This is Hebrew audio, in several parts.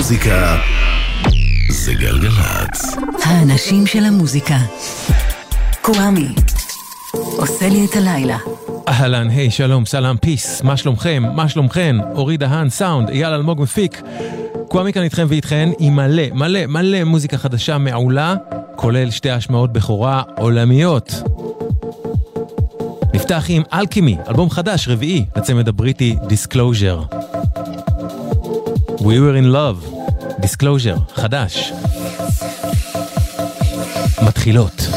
המוזיקה זה גלגלצ. האנשים של המוזיקה. קוואמי. עושה לי את הלילה. אהלן, היי, שלום, סלאם, פיס, מה שלומכם? מה שלומכן? אורי דהן, סאונד, אייל אלמוג מפיק. קוואמי כאן איתכם ואיתכן עם מלא, מלא, מלא מוזיקה חדשה מעולה, כולל שתי השמעות בכורה עולמיות. נפתח עם אלכימי, אלבום חדש, רביעי, לצמד הבריטי Disclosure. We were in love, Disclosure, חדש. מתחילות.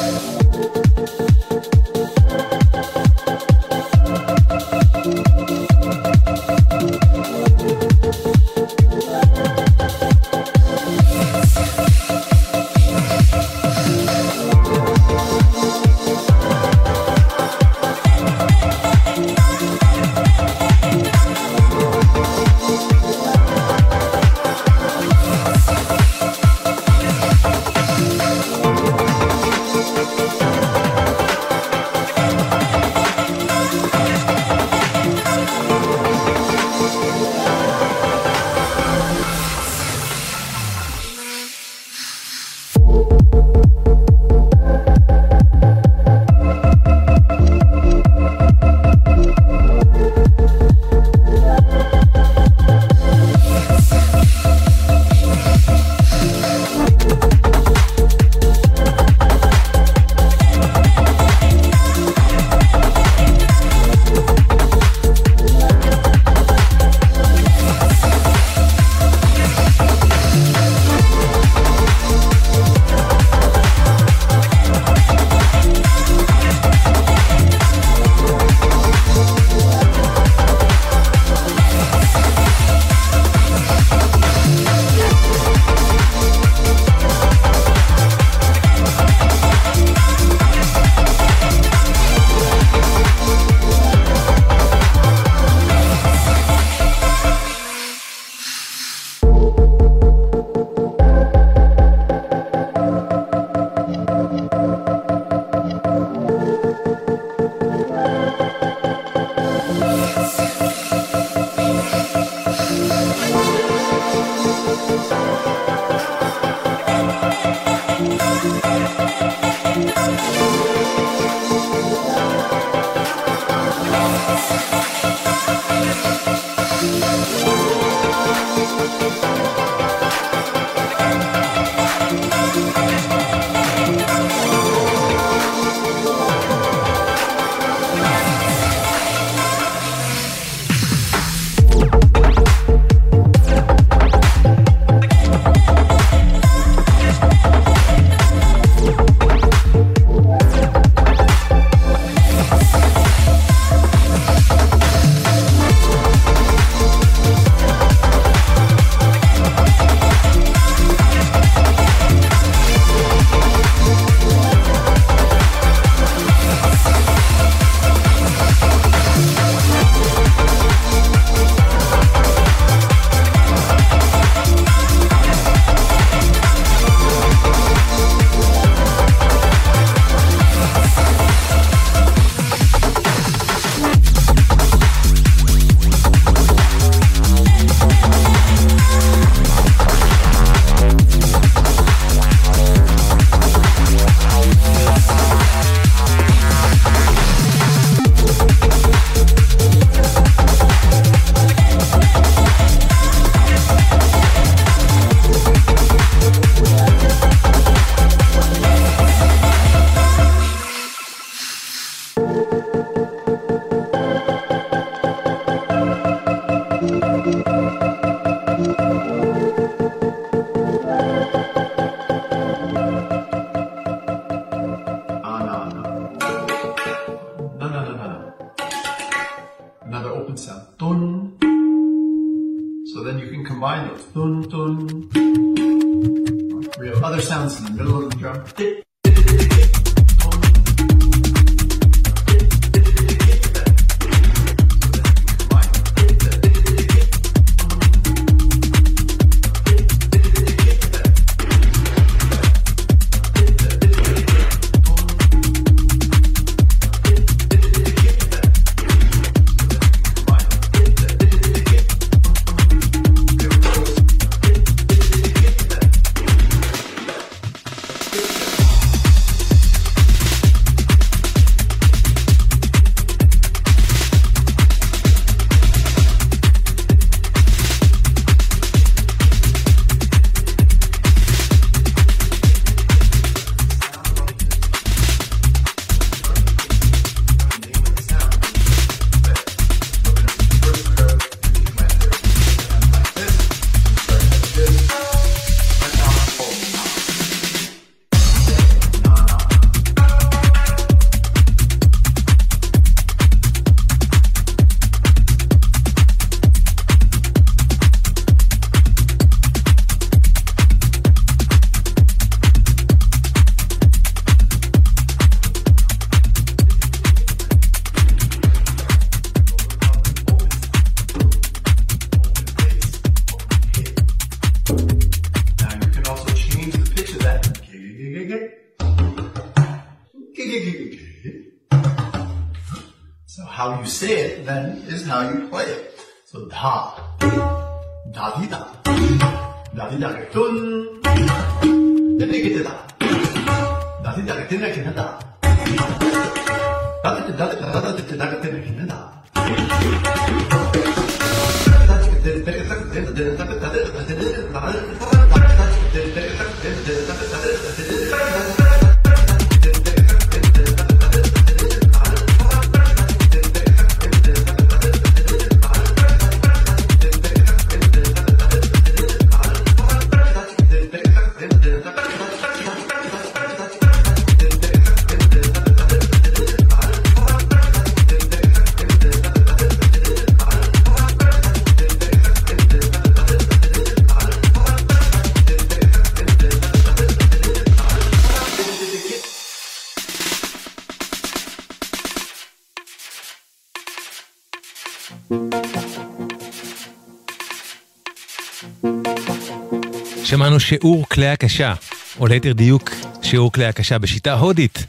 שמענו שיעור כלי הקשה, או ליתר דיוק, שיעור כלי הקשה בשיטה הודית.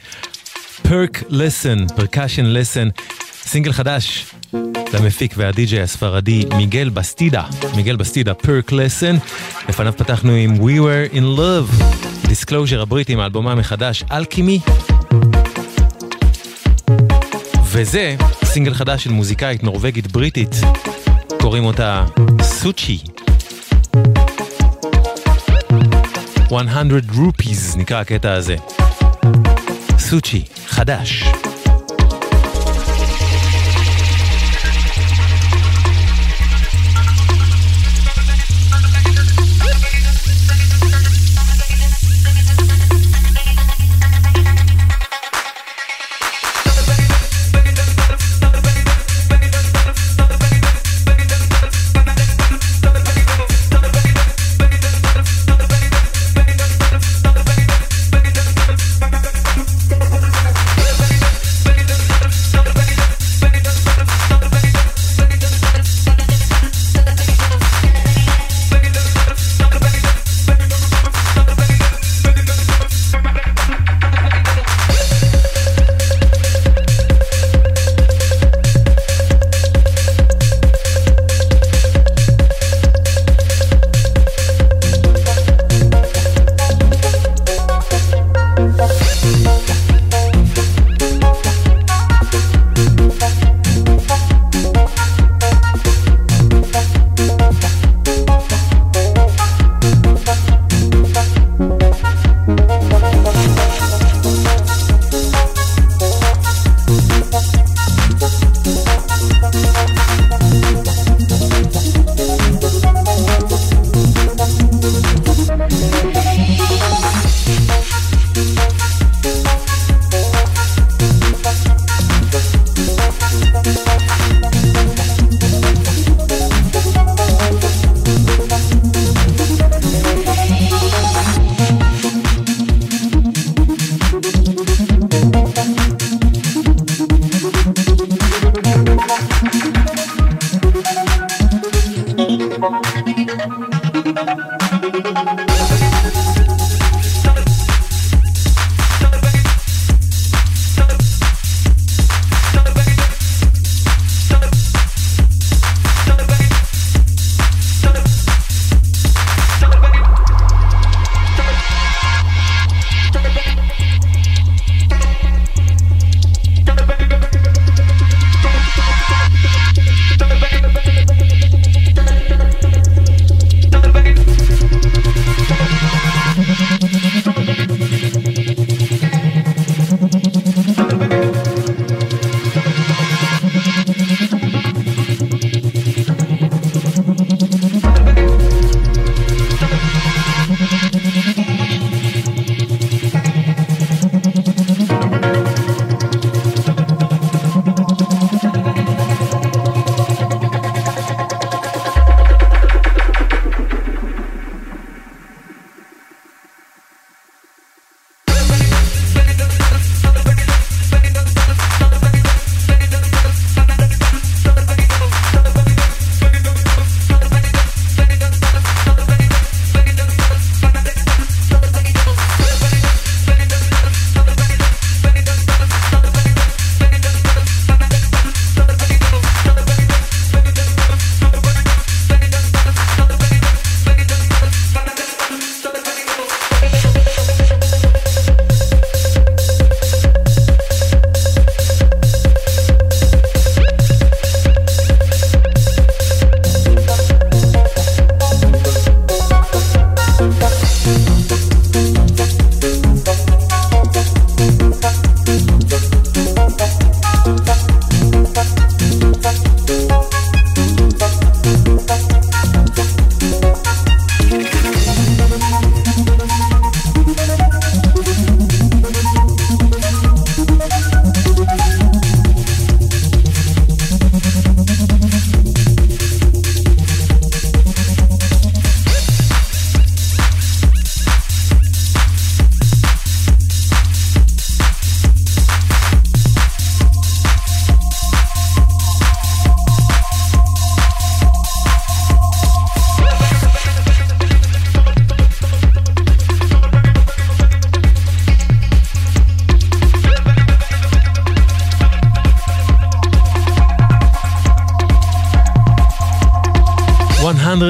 Perc Lesson, Percussion Lesson, סינגל חדש למפיק והדי-ג'יי הספרדי מיגל בסטידה, מיגל בסטידה, Perc Lesson. לפניו פתחנו עם We Were In Love, Disclosure הבריטים מאלבומם החדש, Alchemy. וזה סינגל חדש של מוזיקאית נורבגית בריטית, קוראים אותה סוצ'י. 100 rupees נקרא הקטע הזה. סוצ'י, חדש.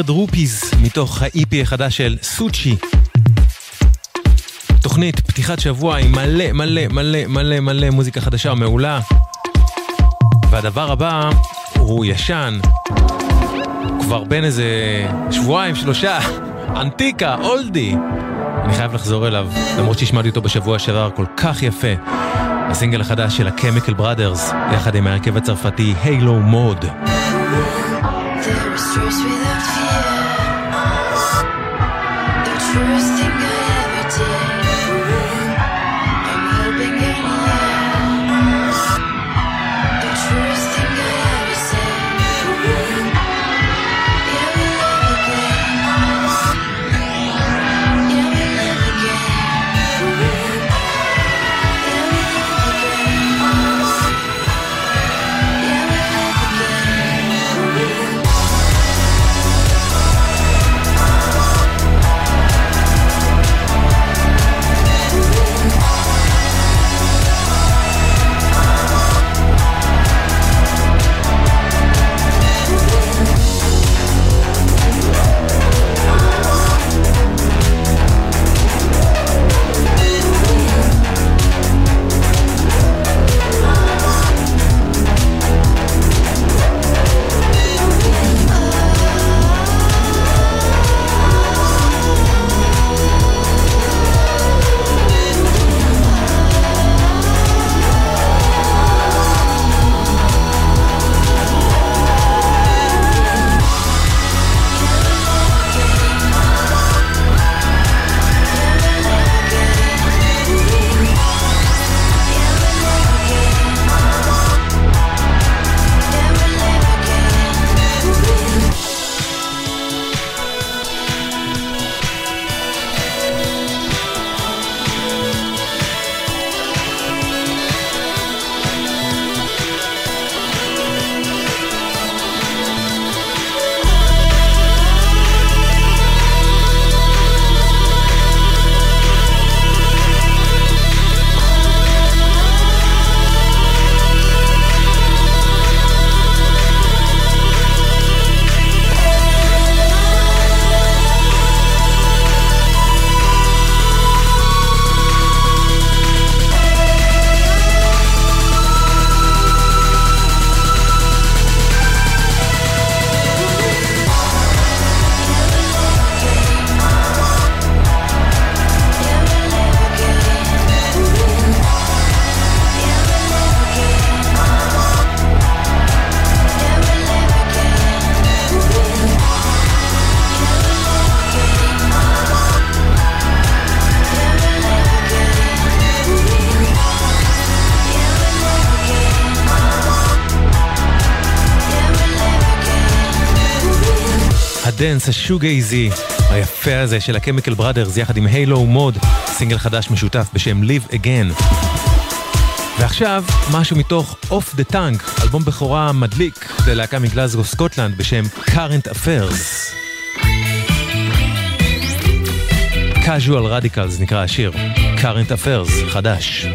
רופיז מתוך ה-EP החדש של סוצ'י. תוכנית פתיחת שבוע עם מלא מלא מלא מלא מלא מוזיקה חדשה ומעולה. והדבר הבא הוא ישן, כבר בין איזה שבועיים שלושה, אנטיקה, אולדי. אני חייב לחזור אליו, למרות שהשמעתי אותו בשבוע שעבר כל כך יפה. הסינגל החדש של ה-Chemical Brothers, יחד עם ההרכב הצרפתי There is truth without fear. The truth. הדאנס השוגייזי היפה הזה של ה-Chemical Brothers יחד עם Halo Maud, סינגל חדש משותף בשם Live Again. ועכשיו משהו מתוך Off the Tongue, אלבום בכורה מדליק ללהקה מגלזגו סקוטלנד בשם Current Affairs. Casual Radicals נקרא השיר, Current Affairs, חדש.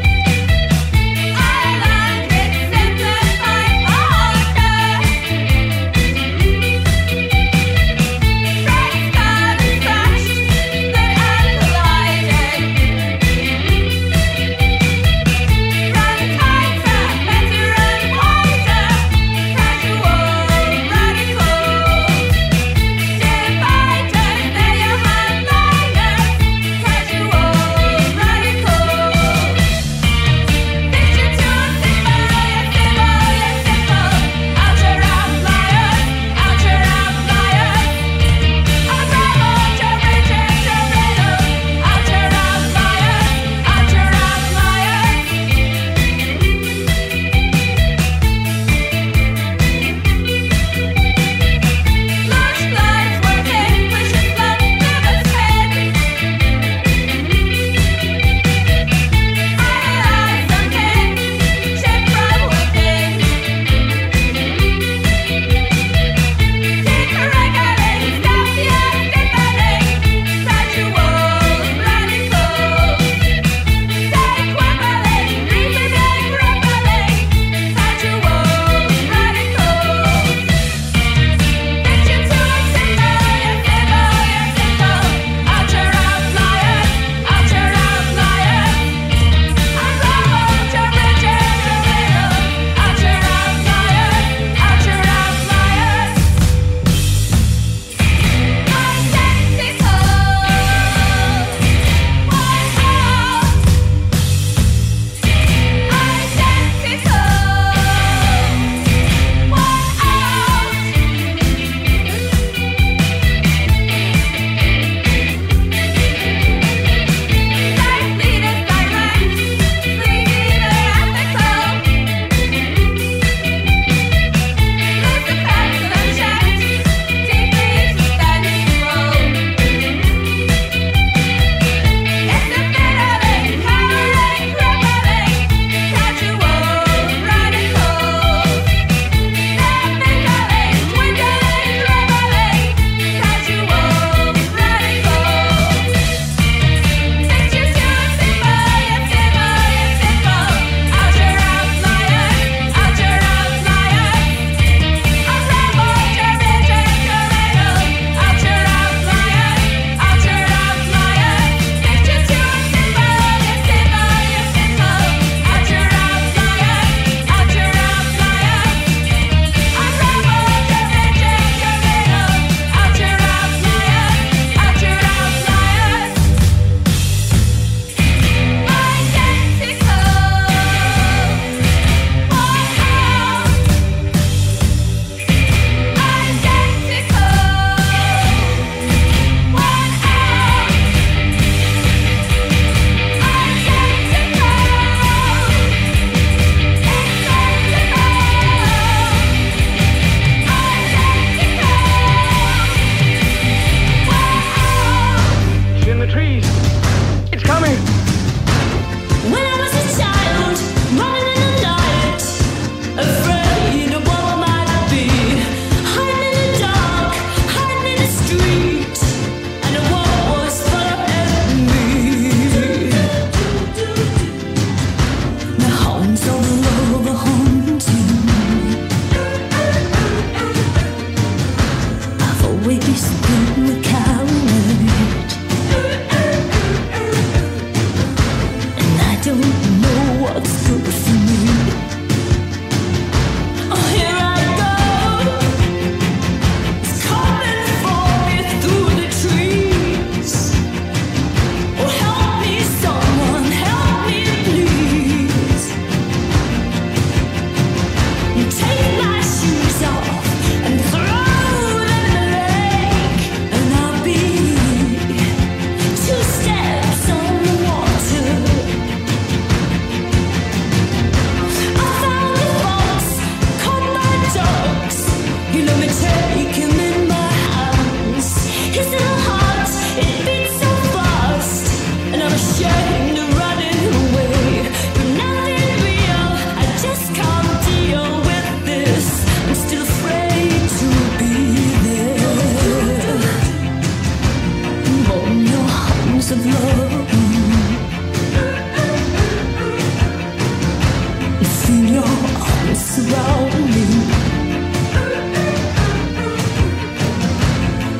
your arms around me.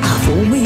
I've always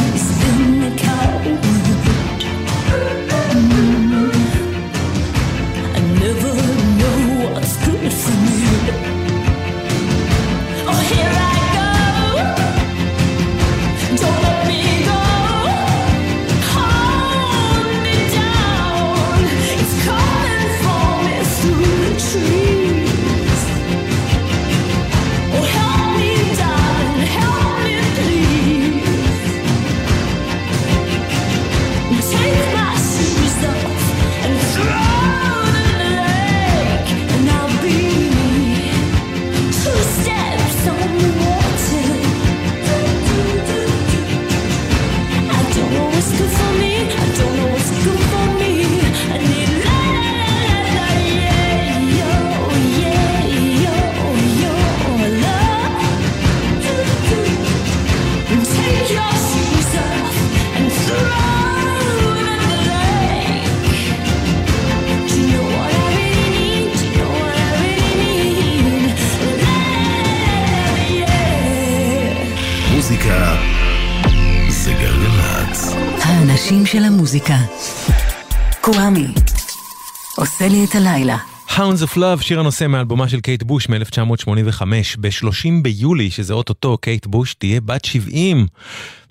הלילה. Hounds of Love, שיר הנושא מאלבומה של קייט בוש מ-1985. ב-30 ביולי, שזה אוטוטו, קייט בוש תהיה בת 70.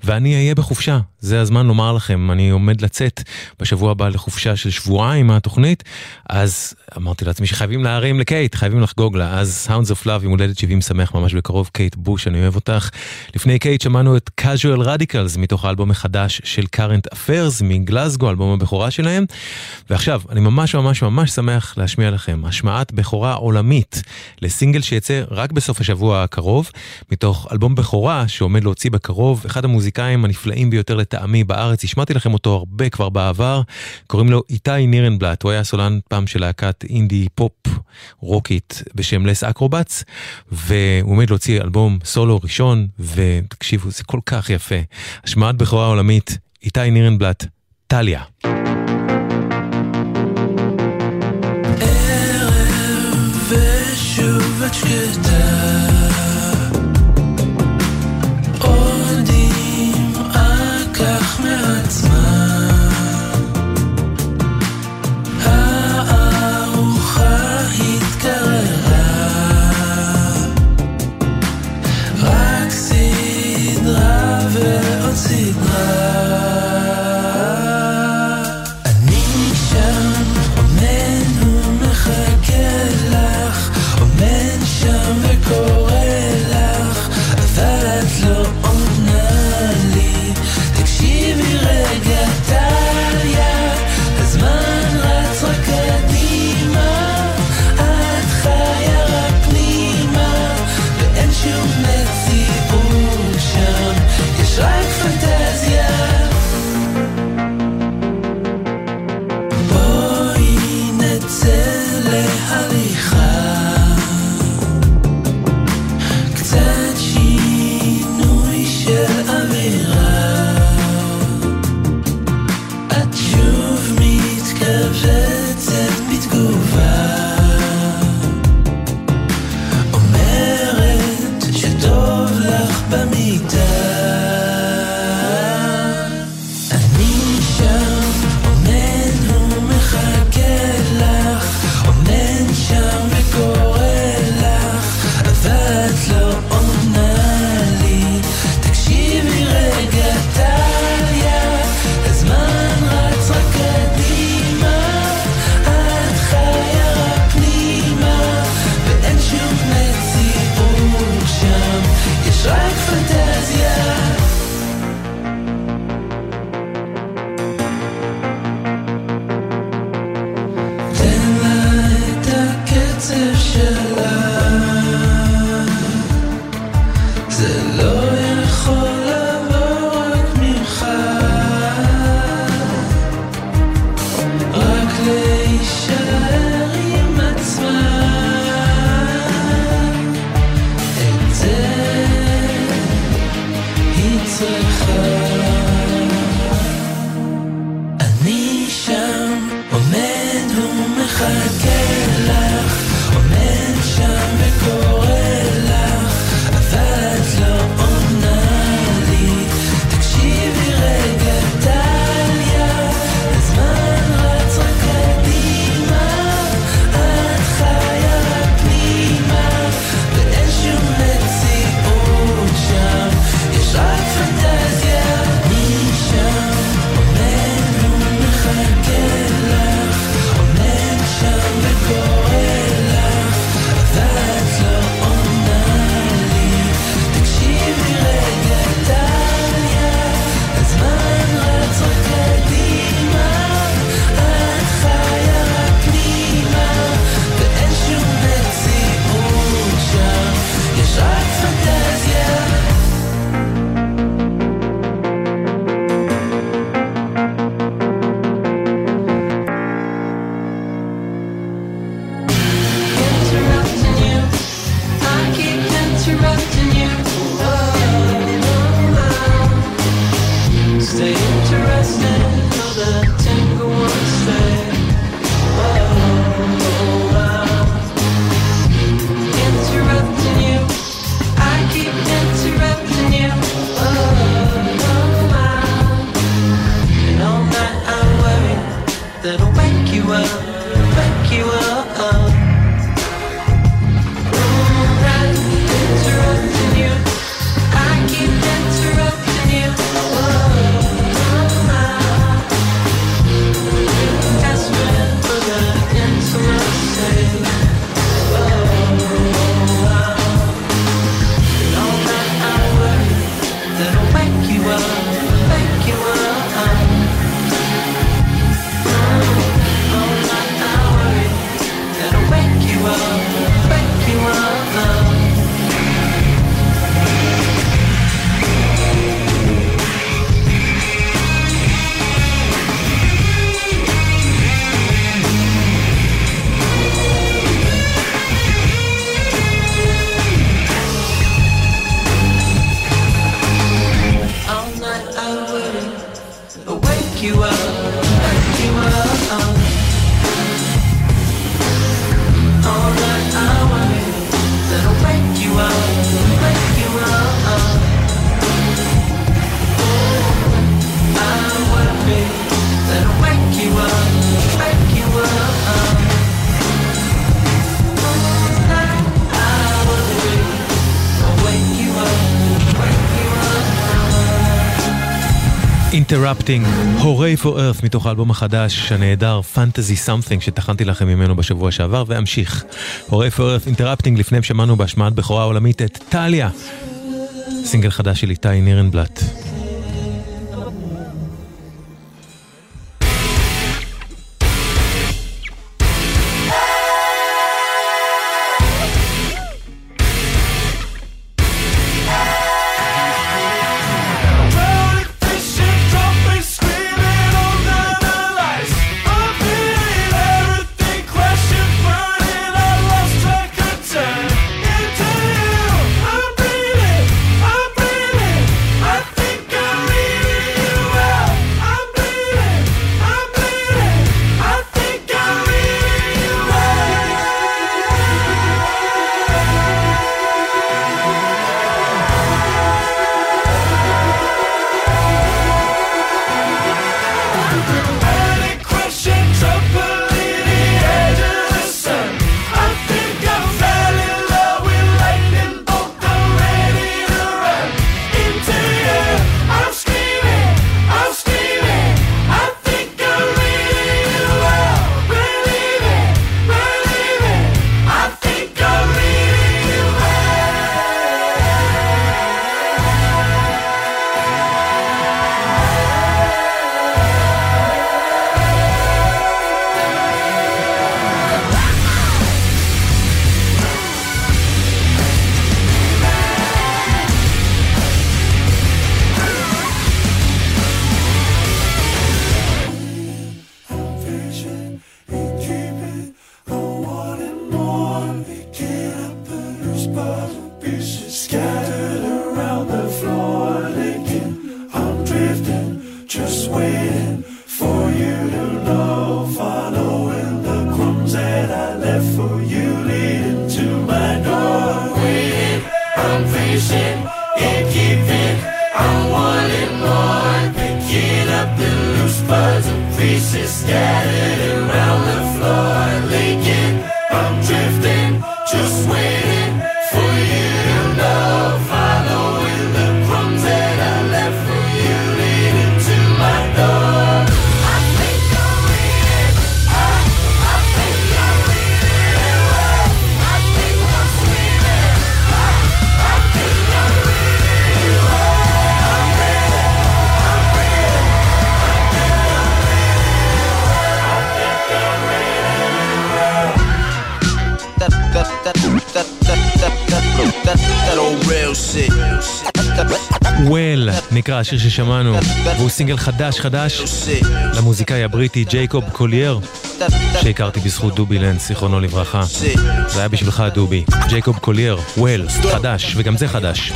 ואני אהיה בחופשה, זה הזמן לומר לכם, אני עומד לצאת בשבוע הבא לחופשה של שבועיים מהתוכנית, אז אמרתי לעצמי שחייבים להרים לקייט, חייבים לחגוג לה, אז Hounds of Love, יום הולדת 70 שמח ממש בקרוב, קייט בוש, אני אוהב אותך. לפני קייט שמענו את casual radicals מתוך האלבום החדש של current affairs מגלזגו, אלבום הבכורה שלהם, ועכשיו, אני ממש ממש ממש שמח להשמיע לכם השמעת בכורה עולמית לסינגל שיצא רק בסוף השבוע הקרוב, מתוך אלבום בכורה שעומד להוציא בקרוב, אחד המוזיק המוזיקאים הנפלאים ביותר לטעמי בארץ, השמעתי לכם אותו הרבה כבר בעבר, קוראים לו איתי נירנבלט, הוא היה סולן פעם של להקת אינדי פופ רוקית בשם לס אקרובטס, והוא עומד להוציא אלבום סולו ראשון, ותקשיבו, זה כל כך יפה. השמעת בכורה עולמית, איתי נירנבלט, טליה. ערב ושוב את שקטה did love. Erupting, הורי for Earth מתוך האלבום החדש הנהדר Fantasy Something שטחנתי לכם ממנו בשבוע שעבר ואמשיך. הורי for Earth Interrupting לפניהם שמענו בהשמעת בכורה עולמית את טליה, סינגל חדש של איתי נירנבלט. נקרא השיר ששמענו, והוא סינגל חדש חדש למוזיקאי הבריטי ג'ייקוב קולייר. שהכרתי בזכות דובי לנס, זיכרונו לברכה. זה היה בשבילך דובי. ג'ייקוב קולייר, Well, חדש, וגם זה חדש.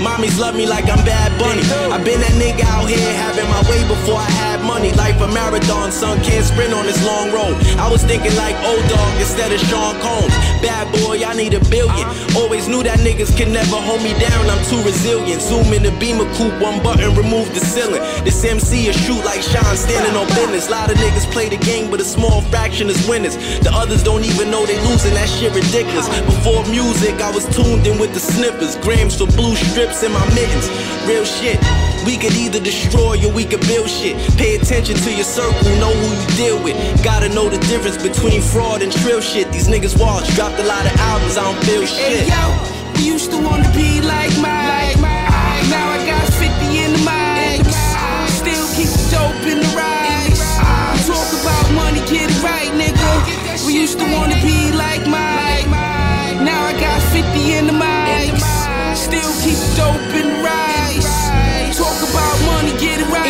Mommies love me like I'm bad bunny. I've been that nigga out here having my way before I had money. Life a marathon, son can't sprint on this long road. I was thinking like old dog instead of Sean Combs. Bad bad boy, I need a billion. Always knew that niggas can never hold me down, I'm too resilient. Zoom in the beamer coupe, one button, remove the ceiling. This MC is shoot like Sean standing on business. Lot of niggas play the game, but a small fraction is winners. The others don't even know they losing, that shit ridiculous. Before music, I was tuned in with the snippers. Grams for blue strips in my mittens. Real shit. We could either destroy or we could build shit. Pay attention to your circle, know who you deal with. Gotta know the difference between fraud and trill shit. These niggas washed, dropped a lot of albums, I don't feel shit. Hey yo, we used to wanna be like Mike. Now I got 50 in the mic. Still keep the dope in the rice. Talk about money, get it right, nigga. We used to wanna be like Mike. Now I got 50 in the mic. Still keep the dope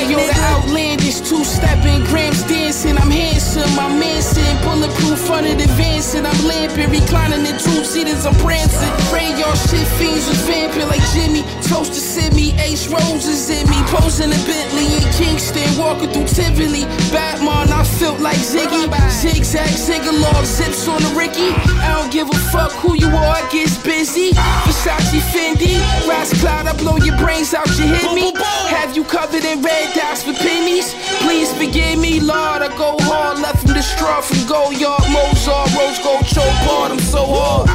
right, Yo, the outlandish two-stepping, grams dancing. I'm handsome, I'm Manson, bulletproof front of advancing. I'm lamping, reclining in two seaters. I'm prancing. Pray y'all shit fiends was vamping like Jimmy. Toast to Sydney, Ace Roses in me, posing in Bentley in Kingston, walking through Tivoli. Batman, I felt like Ziggy. Zigzag, Zigalog, zips on the Ricky. I don't give a fuck who you are, I get busy. Versace Fendi, Ras Cloud, I blow your brains out, you hit me. Have you covered in red dots for pennies? Please forgive me, Lord. I go hard, left from the straw from Goyard, Mozart, Rose Gold, choke hard. I'm so hard.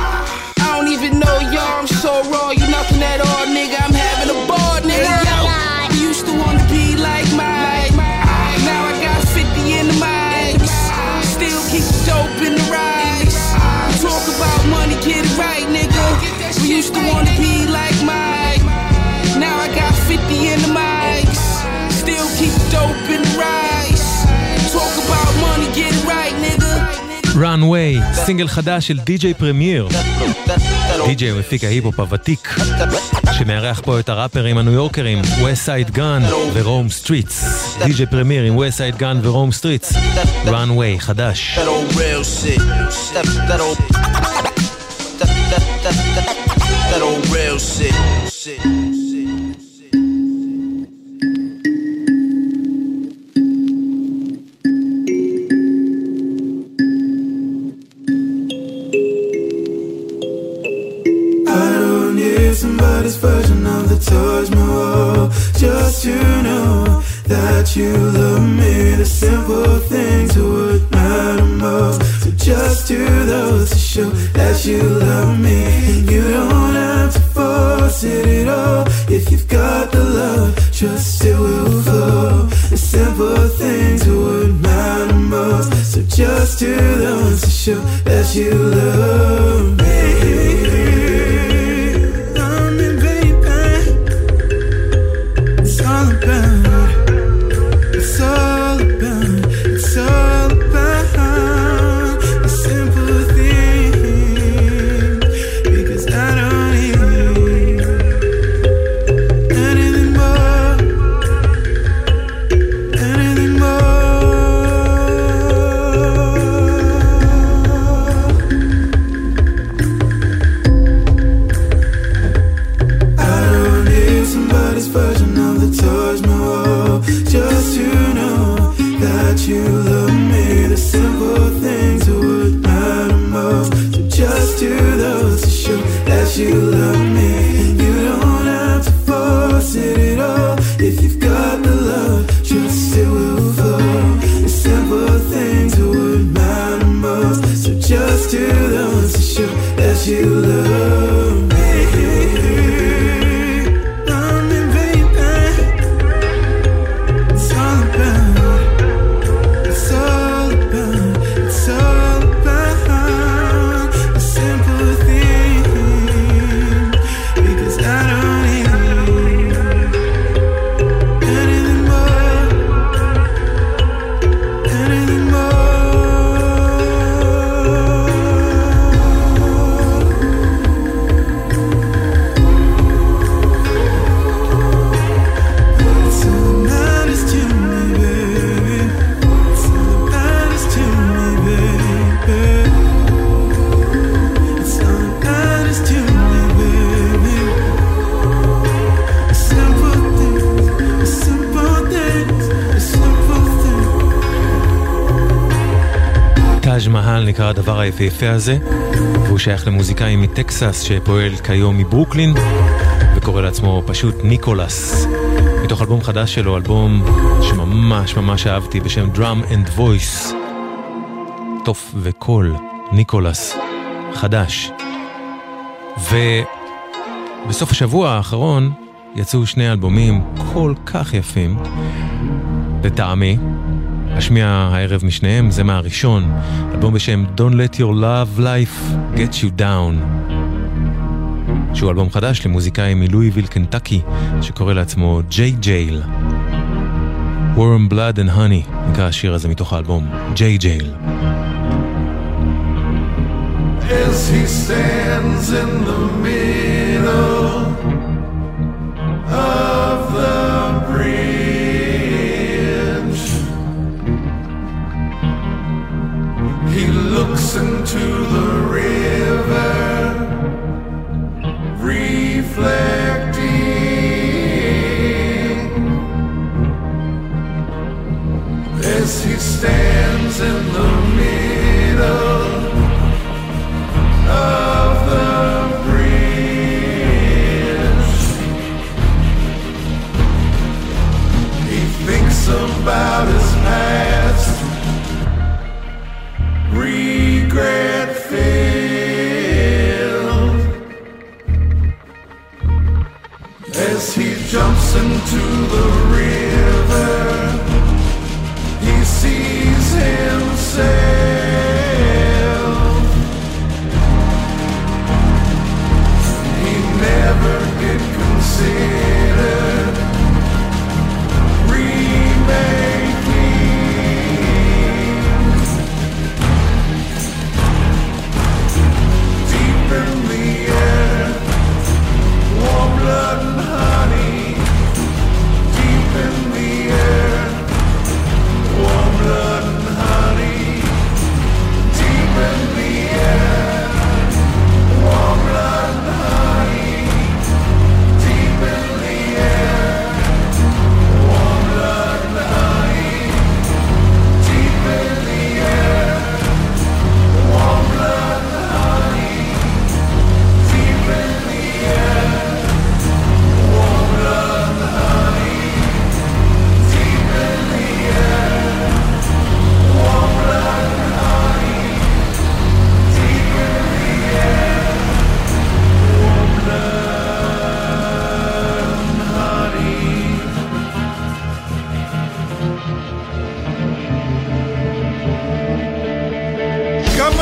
I don't even know y'all, I'm so raw. You nothing at all, nigga. I'm having a ball, nigga. Yo, we used to wanna be like Mike. Now I got 50 in the mic. Still keep the dope in the rice. Talk about money, get it right, nigga. We used to wanna be runway, סינגל חדש של די.ג'יי פרמייר. די.ג'יי הוא מפיק ההיפ-הופ הוותיק, שמארח פה את הראפרים הניו יורקרים, Westside Gunn ו Rome Streetz. די.ג'יי פרמייר עם Westside Gunn ו Rome Streetz. runway חדש. That old real shit. Version of the Taj Mahal. Just to know that you love me. The simple things what matter most. So just do those to show that you love me. And you don't have to force it at all. If you've got the love, trust it will flow. The simple things what matter most. So just do those to show that you love me. הדבר היפהפה הזה, והוא שייך למוזיקאי מטקסס שפועל כיום מברוקלין, וקורא לעצמו פשוט ניקולס. מתוך אלבום חדש שלו, אלבום שממש ממש אהבתי בשם Drum and Voice. תוף וקול, ניקולס, חדש. ובסוף השבוע האחרון יצאו שני אלבומים כל כך יפים, לטעמי. אשמיע הערב משניהם, זה מהראשון, אלבום בשם Don't Let Your Love Life Get You Down. שהוא אלבום חדש למוזיקאי מלואיוויל קנטקי, שקורא לעצמו ג'יי ג'ייל. Warm Blood and Honey, נקרא השיר הזה מתוך האלבום, ג'יי ג'ייל. As he stands in the middle he stands in the middle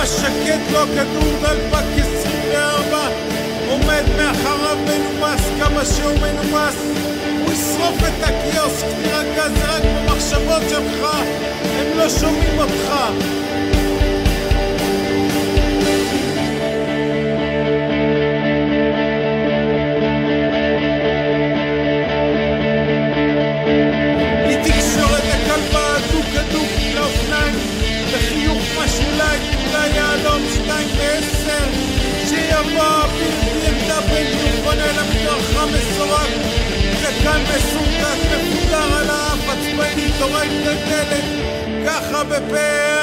כמה שקט לו הכדור דלפק 24 עומד מאחריו מנומס כמה שהוא מנומס. הוא ישרוף את הקיוסק תירגע זה רק במחשבות שלך הם לא שומעים אותך עצבני טורק את הדלת ככה בפאר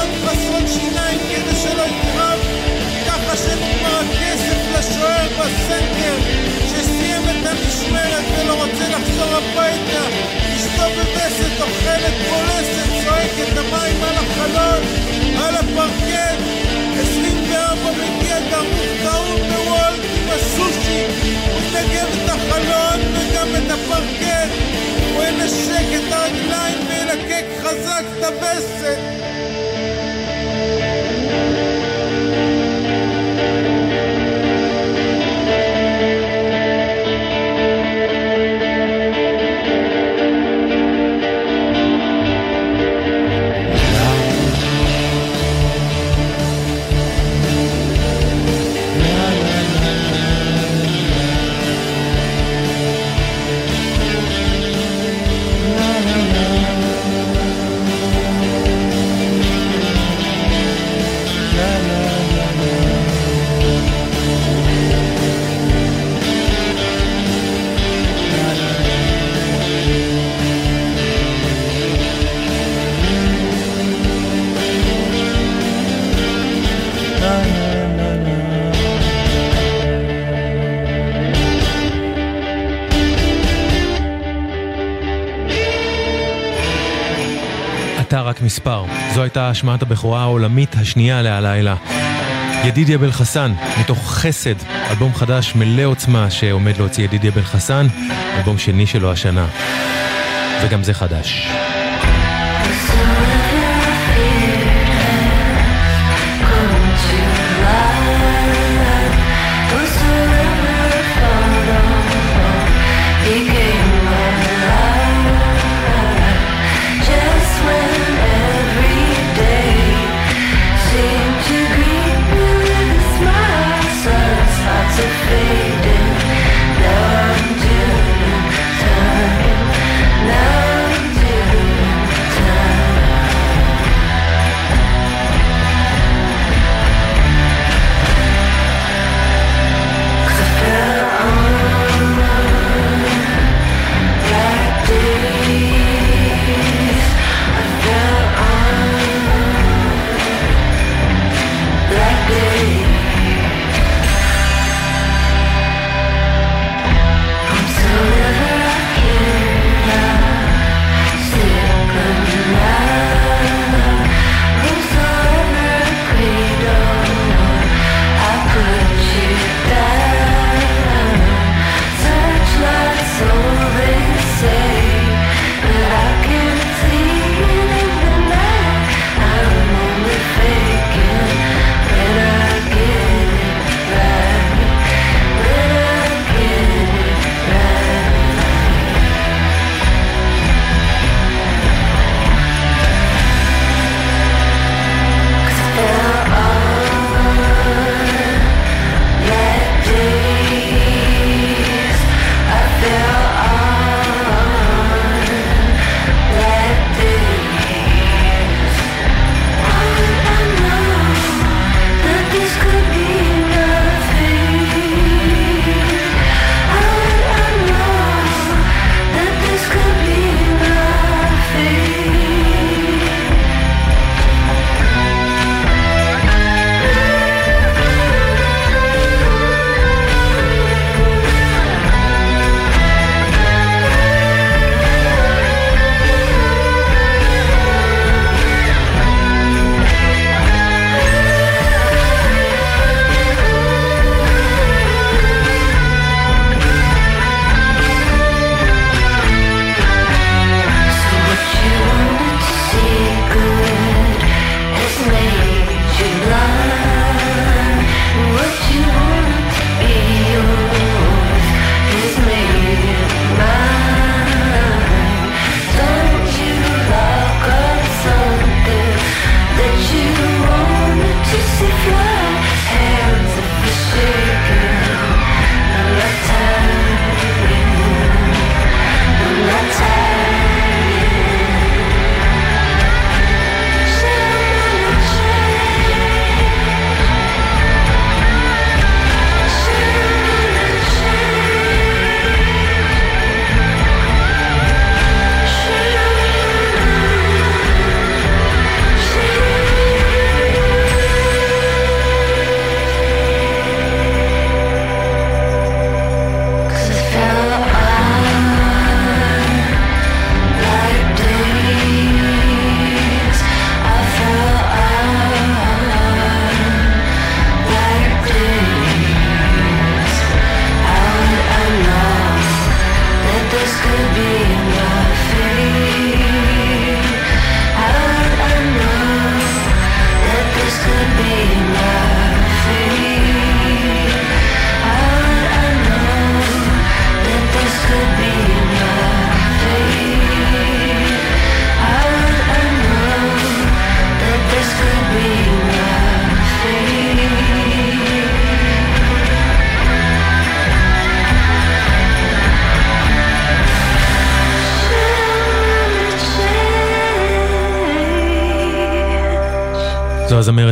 לזונות חסרות שיניים כדי שלא יקרב, ככה שנגמר הכסף לשוער בסנטר, שסיים את המשמרת ולא רוצה לחזור הביתה, אשתו בווסת אוכלת פולסת, צועקת המים על החלון, על הפרקט, 24 מגיע דרוך טעון בוולט עם הסושי, הוא מנגב את החלון וגם את הפרקט, הוא ינשק את הרגליים וילקק חזק את הווסת רק מספר. זו הייתה השמעת הבכורה העולמית השנייה להלילה. ידידיה בן חסן, מתוך חסד, אלבום חדש מלא עוצמה שעומד להוציא ידידיה בן חסן, אלבום שני שלו השנה. וגם זה חדש.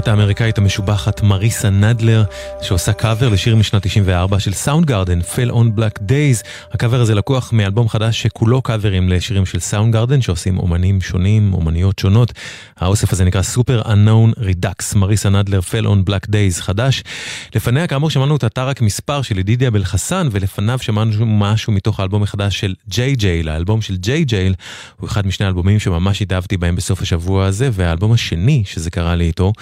האמריקאית המשובחת מריסה נדלר, שעושה קאבר לשיר משנת 94 של סאונדגארדן, Fell on Black Days. הקאבר הזה לקוח מאלבום חדש שכולו קאברים לשירים של סאונדגארדן, שעושים אומנים שונים, אומניות שונות. האוסף הזה נקרא Super Unknown Redux, מריסה נדלר, Fell on Black Days חדש. לפניה כאמור שמענו את הטראק מספר של ידידיה בלחסן, ולפניו שמענו משהו מתוך האלבום החדש של ג'יי ג'ייל. האלבום של ג'יי ג'ייל הוא אחד משני האלבומים שממש התאהבתי בהם בסוף השבוע הזה, והאלבום השני שזה קרה לי איתו,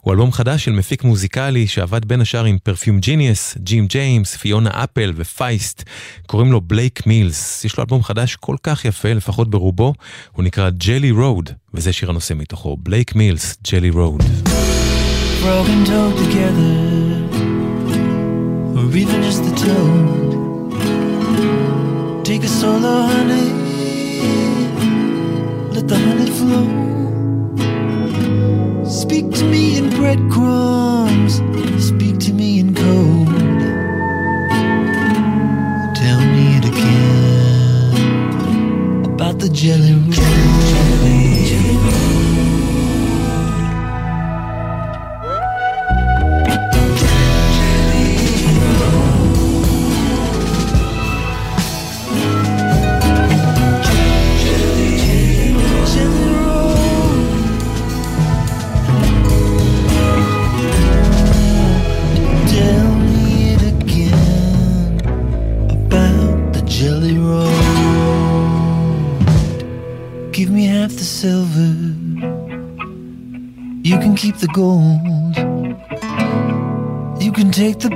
הוא אלבום חדש של מפיק מוזיקלי שעבד בין השאר עם פרפיום ג'יניאס, ג'ים ג'יימס, פיונה אפל ופייסט, קוראים לו בלייק מילס. יש לו אלבום חדש כל כך יפה, לפחות ברובו, הוא נקרא ג'לי רוד, וזה שיר הנושא מתוכו, בלייק מילס, ג'לי רוד. Take a solo honey, let the honey flow. Speak to me in breadcrumbs. Speak to me in code. Tell me it again about the jelly roll.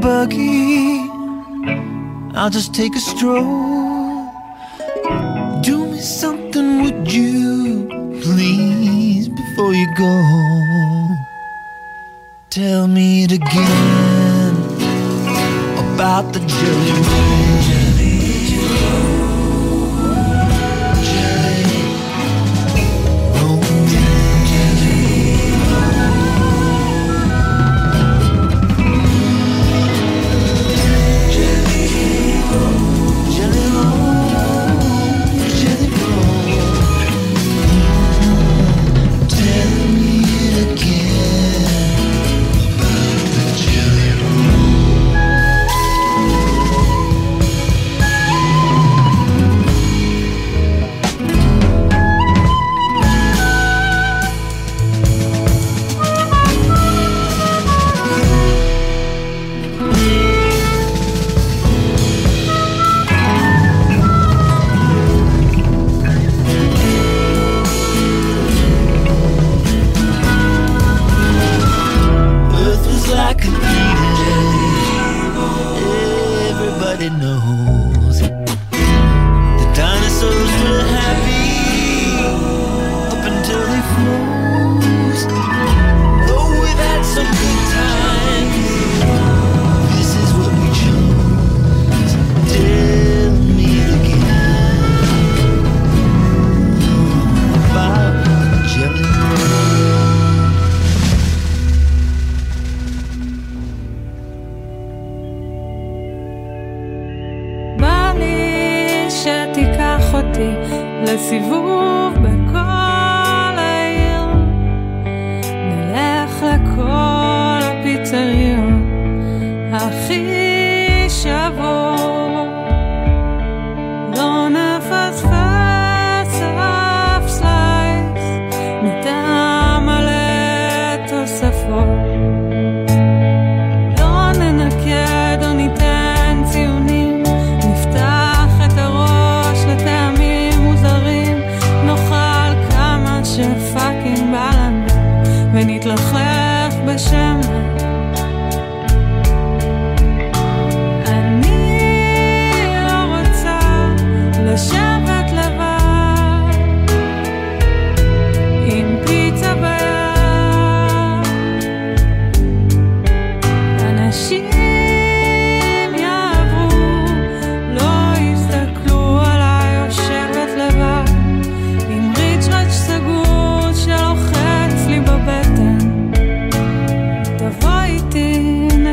Buggy, I'll just take a stroll. Do me something, would you please, before you go? Tell me it again about the jelly.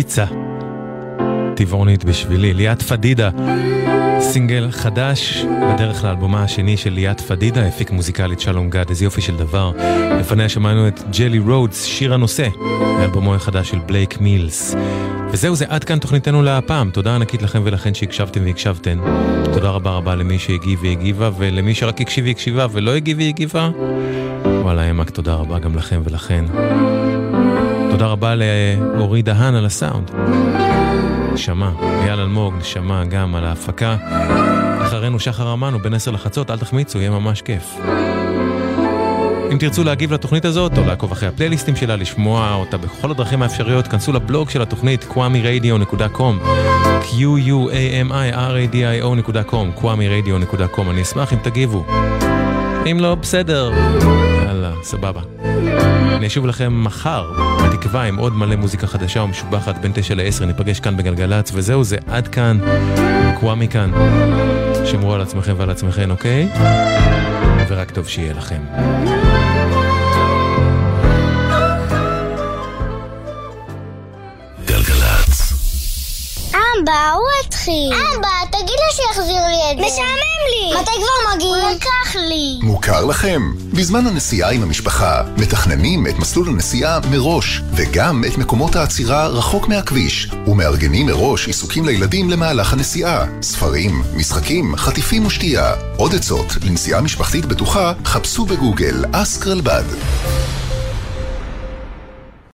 פיצה. טבעונית בשבילי. ליאת פדידה. סינגל חדש בדרך לאלבומה השני של ליאת פדידה, הפיק מוזיקלית שלום גד, איזה יופי של דבר. לפניה שמענו את ג'לי רודס, שיר הנושא, מאלבומו החדש של בלייק מילס. וזהו זה, עד כאן תוכניתנו להפעם. תודה ענקית לכם ולכן שהקשבתם והקשבתן. תודה רבה רבה למי שהגיב והגיבה, ולמי שרק הקשיב והקשיבה ולא הגיב והגיבה. וואלה, עמק, תודה רבה גם לכם ולכן. תודה רבה לאורי דהן על הסאונד. נשמה, אייל אלמוג, נשמה גם על ההפקה. אחרינו שחר אמנו בין עשר לחצות, אל תחמיצו, יהיה ממש כיף. אם תרצו להגיב לתוכנית הזאת, או לעקוב אחרי הפלייליסטים שלה, לשמוע אותה בכל הדרכים האפשריות, כנסו לבלוג של התוכנית, kwamiradio.com, q-u-a-m-i-r-a-d-i-o.com, kwamiradio.com, אני אשמח אם תגיבו. אם לא, בסדר. יאללה, סבבה. אני אשוב לכם מחר, בתקווה, עם עוד מלא מוזיקה חדשה ומשובחת בין 9 ל-10, ניפגש כאן בגלגלצ, וזהו זה, עד כאן, קוואמי כאן. שמרו על עצמכם ועל עצמכם, אוקיי? ורק טוב שיהיה לכם. אבא, הוא התחיל. אבא, תגיד לו שיחזיר לי את זה. משעמם לי. מתי כבר מגיעים? הוא לקח לי. מוכר לכם? בזמן הנסיעה עם המשפחה, מתכננים את מסלול הנסיעה מראש, וגם את מקומות העצירה רחוק מהכביש, ומארגנים מראש עיסוקים לילדים למהלך הנסיעה. ספרים, משחקים, חטיפים ושתייה. עוד עצות לנסיעה משפחתית בטוחה, חפשו בגוגל אסקרלבד.